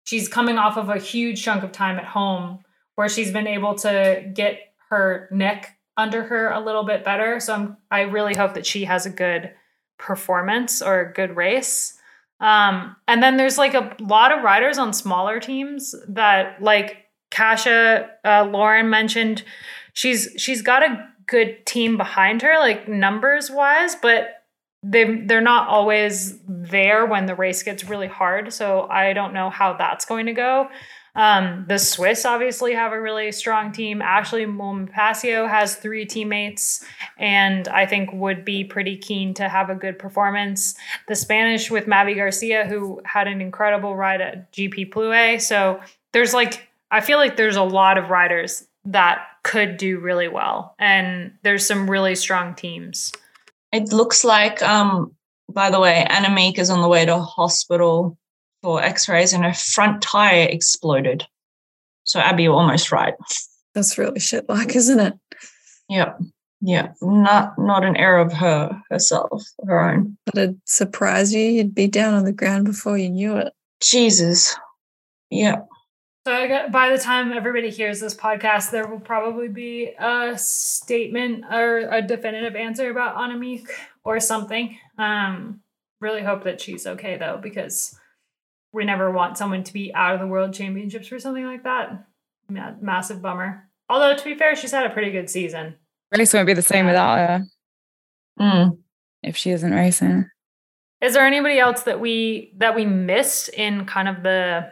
she's coming off of a huge chunk of time at home where she's been able to get her neck under her a little bit better. So I'm, I really hope that she has a good performance or a good race. Um, and then there's like a lot of riders on smaller teams that like Kasia uh, Lauren mentioned, she's she's got a good team behind her, like numbers wise, but they they're not always there when the race gets really hard. So I don't know how that's going to go. Um, the Swiss obviously have a really strong team. Ashleigh Moolman-Pasio has three teammates and I think would be pretty keen to have a good performance. The Spanish with Mavi Garcia, who had an incredible ride at GP Plouay. So there's like, I feel like there's a lot of riders that could do really well. And there's some really strong teams. It looks like, um, by the way, Annemiek is on the way to hospital for x-rays and her front tire exploded. So Abby, you're almost right. That's really shit like, isn't it? Yep. Yeah. Not not an error of her herself, her own. That'd surprise you. You'd be down on the ground before you knew it. Jesus. Yeah. So I got, by the time everybody hears this podcast, there will probably be a statement or a definitive answer about Annemiek or something. Um, really hope that she's okay though, because we never want someone to be out of the world championships for something like that. Ma- massive bummer. Although to be fair, she's had a pretty good season. Race won't be the same without her Mm. if she isn't racing. Is there anybody else that we that we missed in kind of the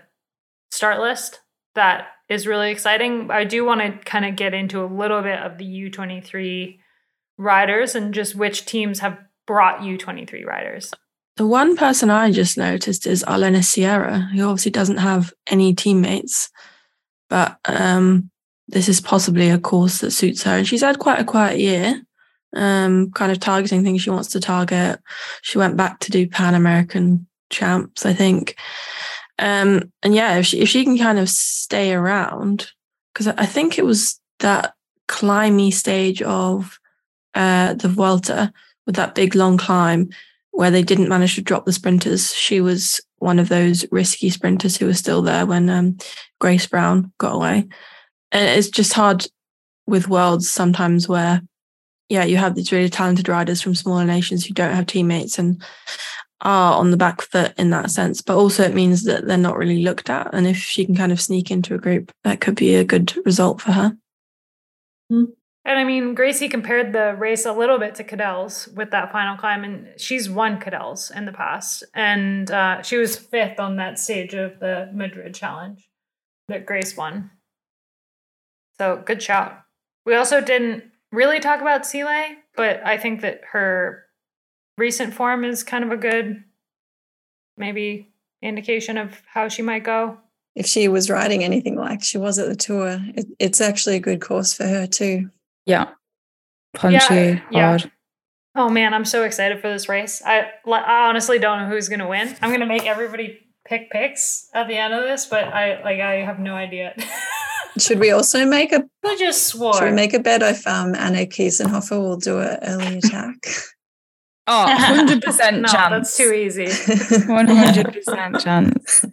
start list that is really exciting? I do want to kind of get into a little bit of the U23 riders and just which teams have brought U23 riders. The one person I just noticed is Arlenis Sierra, who obviously doesn't have any teammates, but um, this is possibly a course that suits her. And she's had quite a quiet year, um, kind of targeting things she wants to target. She went back to do Pan American champs, I think. Um, and yeah, if she if she can kind of stay around, because I think it was that climby stage of uh, the Vuelta with that big long climb where they didn't manage to drop the sprinters. She was one of those risky sprinters who was still there when um, Grace Brown got away. And it's just hard with worlds sometimes where, yeah, you have these really talented riders from smaller nations who don't have teammates and are on the back foot in that sense. But also, it means that they're not really looked at. And if she can kind of sneak into a group, that could be a good result for her. And I mean, Gracie compared the race a little bit to Cadel's with that final climb, and she's won Cadel's in the past. And uh, she was fifth on that stage of the Madrid challenge that Grace won. So good shout. We also didn't really talk about Sile, but I think that her recent form is kind of a good, maybe, indication of how she might go. If she was riding anything like she was at the tour, it, it's actually a good course for her too. Yeah. Punchy, yeah. hard. Oh man, I'm so excited for this race. I, I honestly don't know who's gonna win. I'm gonna make everybody pick picks at the end of this, but I like I have no idea. *laughs* Should we also make a I just swore. should we make a bet if um Anna Kiesenhofer will do an early *laughs* attack? Oh, 100% *laughs* no, chance. that's too easy. 100% chance.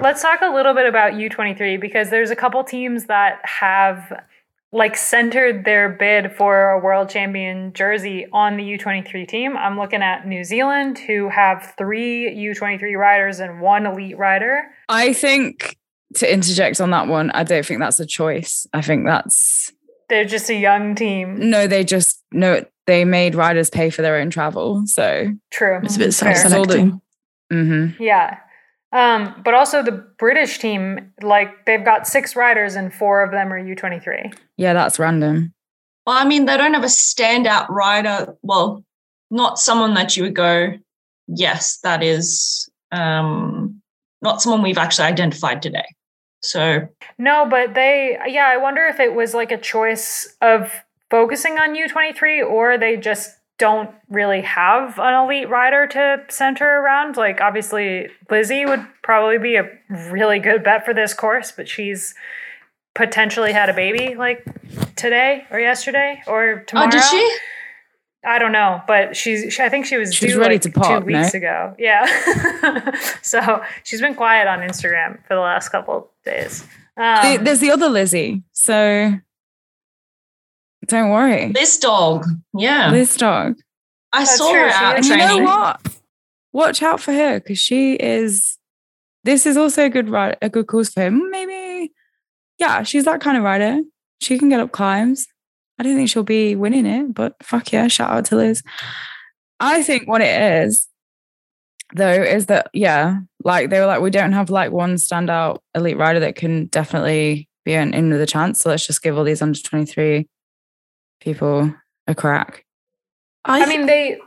Let's talk a little bit about U23 because there's a couple teams that have like centered their bid for a world champion jersey on the U23 team. I'm looking at New Zealand who have 3 U23 riders and one elite rider. I think to interject on that one, I don't think that's a choice. I think that's They're just a young team. no, they just no, they made riders pay for their own travel. So, True. It's a bit self-selecting. mhm. Yeah. Um, but also the British team, like they've got six riders and four of them are U23. yeah, that's random. Well, I mean, they don't have a standout rider. Well, not someone that you would go, yes, that is um, not someone we've actually identified today. So No, but they, yeah, I wonder if it was like a choice of focusing on U23 or they just don't really have an elite rider to center around. Like, obviously, Lizzie would probably be a really good bet for this course, but she's potentially had a baby like today or yesterday or tomorrow. oh, did she? I don't know, but she's. She, I think she was She's due ready like to pop, two weeks no? ago. Yeah. *laughs* so she's been quiet on Instagram for the last couple days. The- Um, There's the other Lizzie. So don't worry. This dog. Yeah. This dog. I That's saw true, her she out is. And you know what? Watch out for her because she is. This is also a good ride, a good course for him. Maybe, yeah, she's that kind of rider. She can get up climbs. I don't think she'll be winning it, but fuck yeah, shout out to Liz. I think what it is, though, is that yeah, like they were like, we don't have like one standout elite rider that can definitely be an in with a chance. So let's just give all these under twenty three people a crack. I mean, they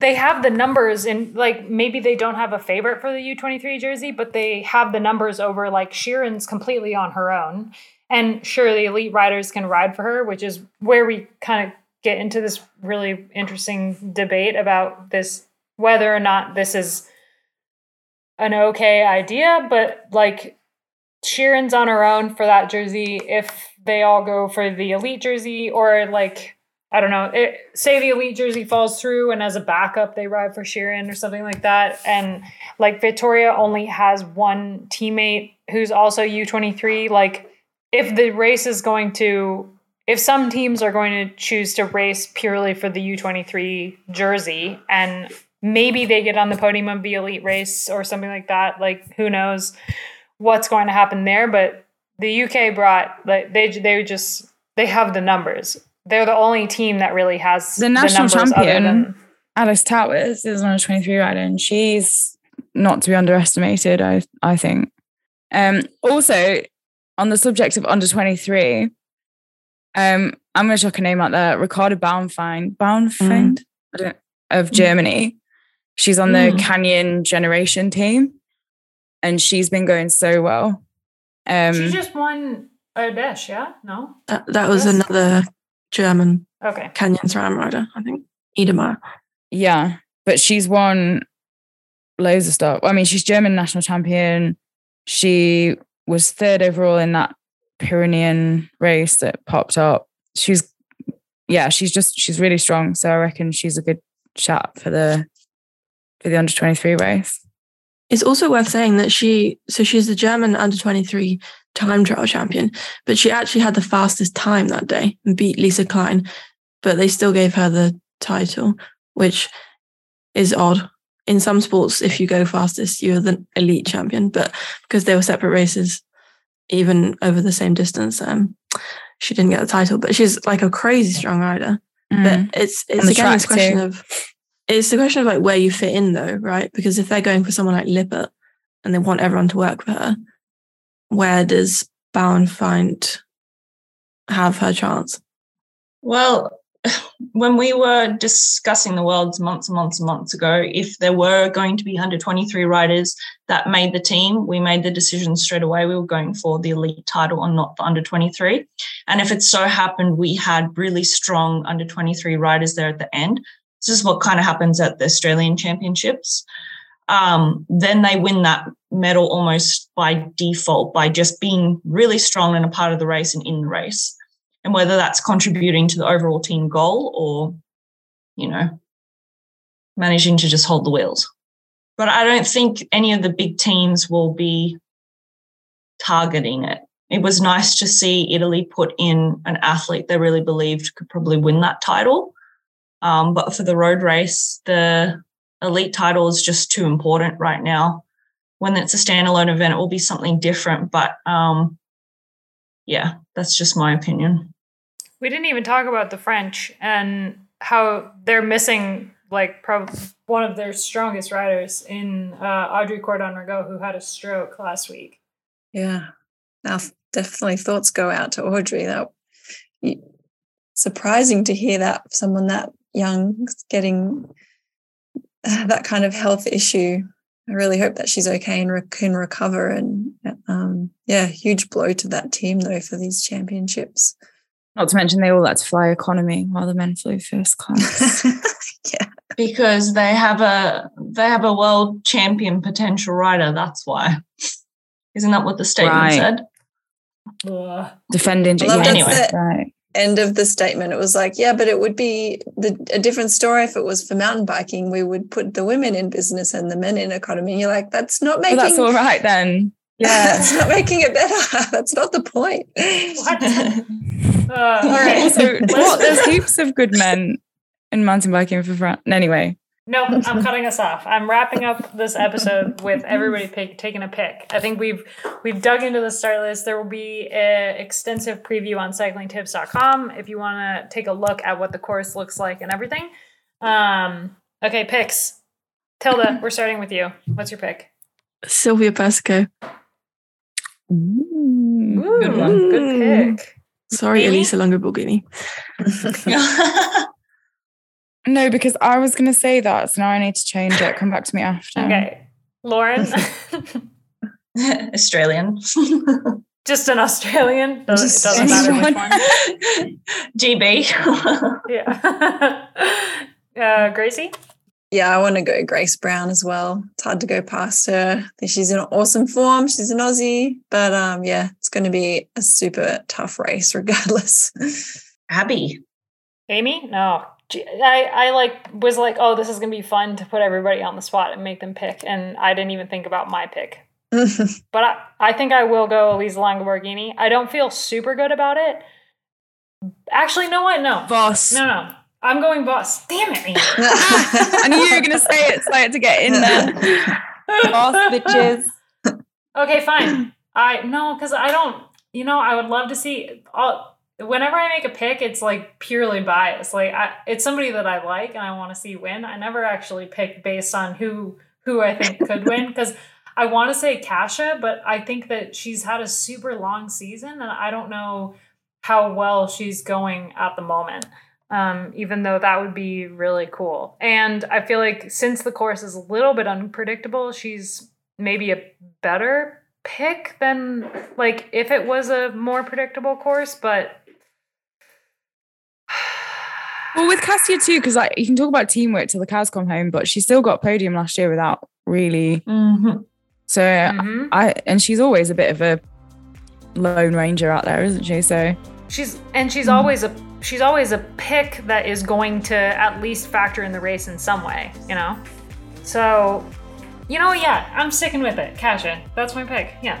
they have the numbers, and like maybe they don't have a favorite for the U twenty three jersey, but they have the numbers over like Shirin's completely on her own, And sure, the elite riders can ride for her, which is where we kind of get into this really interesting debate about this whether or not this is an okay idea, but like Shirin's on her own for that jersey. If they all go for the elite jersey, or like I don't know, it, say the elite jersey falls through, and as a backup they ride for Shirin or something like that, and like Victoria only has one teammate who's also U twenty three. Like if the race is going to, if some teams are going to choose to race purely for the U twenty three jersey and maybe they get on the podium of the elite race or something like that. Like who knows what's going to happen there? But the UK brought like they they just they have the numbers. They're the only team that really has the national the champion. Than, Alice Towers is on a 23 rider and she's not to be underestimated, I I think. Um also on the subject of under 23, um, I'm gonna chuck a name out there, Ricarda Bauernfeind, Bauernfeind mm. I don't of Germany. She's on the mm. Canyon Generation team, and she's been going so well. Um, she just won a dash, yeah? No, that, that was yes. another German. Okay, Canyon SRAM rider, I think Idemar. Yeah, but she's won loads of stuff. I mean, she's German national champion. She was third overall in that Pyrenean race that popped up. She's, yeah, she's just she's really strong. So I reckon she's a good shot for the for the under 23 race. It's also worth saying that she, so she's the German under 23 time trial champion, but she actually had the fastest time that day and beat Lisa Klein, but they still gave her the title, which is odd. In some sports, if you go fastest, you're the elite champion, but because they were separate races, even over the same distance, um, she didn't get the title. But she's like a crazy strong rider. Mm. But it's it's again this question too. of it's the question of like where you fit in though, right? Because if they're going for someone like Lippert and they want everyone to work for her, where does Bauernfeind have her chance? Well, *sighs* when we were discussing the worlds months and months and months ago, if there were going to be under 23 riders that made the team, we made the decision straight away. We were going for the elite title and not the under 23. And if it so happened we had really strong under 23 riders there at the end, this is what kind of happens at the Australian Championships. Um, then they win that medal almost by default by just being really strong and a part of the race and in the race. And whether that's contributing to the overall team goal or, you know, managing to just hold the wheels. But I don't think any of the big teams will be targeting it. It was nice to see Italy put in an athlete they really believed could probably win that title. Um, but for the road race, the elite title is just too important right now. When it's a standalone event, it will be something different. But um, yeah, that's just my opinion. We didn't even talk about the French and how they're missing like probably one of their strongest riders in uh, Audrey Cordon-Ragot, who had a stroke last week. Yeah, now definitely thoughts go out to Audrey. That surprising to hear that someone that young getting uh, that kind of health issue. I really hope that she's okay and re- can recover. And um, yeah, huge blow to that team though for these championships. Not to mention they all had to fly economy while the men flew first class. *laughs* yeah, because they have a they have a world champion potential rider. That's why. Isn't that what the statement right. said? Defending, yeah, anyway, right end of the statement. It was like, yeah, but it would be the, a different story if it was for mountain biking. We would put the women in business and the men in economy. And you're like, that's not making. Well, that's all right then. *laughs* Yeah, it's not making it better. *laughs* that's not the point. What? *laughs* uh, all right. So, what? There's heaps of good men in mountain biking for front. Anyway, Nope, I'm cutting us off. I'm wrapping up this episode with everybody pick, taking a pick. I think we've we've dug into the start list. There will be an extensive preview on cyclingtips.com if you want to take a look at what the course looks like and everything. Um, okay, picks. Tilda, *laughs* we're starting with you. What's your pick? Silvia Persico. Ooh, good one. Good pick. Sorry, Amy? Elisa Longo Borghini. *laughs* *laughs* No, because I was going to say that. So now I need to change it. Come back to me after. Okay. Lauren? *laughs* Australian. *laughs* Just an Australian. Doesn't, it doesn't matter which one. *laughs* GB. Yeah. uh, Gracie? Yeah, I want to go Grace Brown as well. It's hard to go past her. She's in awesome form. She's an Aussie, but um, yeah, it's going to be a super tough race regardless. Abby. Amy? No. I, I like was like, oh, this is gonna be fun to put everybody on the spot and make them pick, and I didn't even think about my pick. *laughs* But I, I think I will go Elisa Lamborghini. I don't feel super good about it. Actually, no what? No. Boss. No, no. I'm going boss. Damn it. *laughs* I knew you were going to say it, say it to get in there. *laughs* Boss bitches. Okay, fine. I no, because I don't. You know, I would love to see. All, whenever I make a pick, it's like purely biased. Like I, it's somebody that I like and I want to see win. I never actually pick based on who who I think *laughs* could win because I want to say Kasia, but I think that she's had a super long season and I don't know how well she's going at the moment. Um, even though that would be really cool. And I feel like since the course is a little bit unpredictable, she's maybe a better pick than like if it was a more predictable course, but Well, with Kasia too, because like you can talk about teamwork till the cows come home, but she still got podium last year without really. Mhm. So Mhm. I and she's always a bit of a lone ranger out there, isn't she? So she's and she's always a she's always a pick that is going to at least factor in the race in some way, you know? So, you know, yeah, I'm sticking with it. Kasia, that's my pick. Yeah.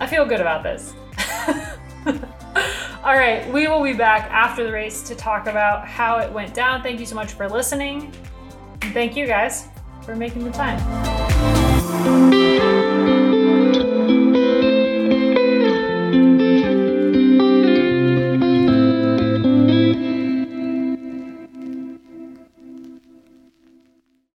I feel good about this. *laughs* All right, we will be back after the race to talk about how it went down. Thank you so much for listening. And thank you guys for making the time.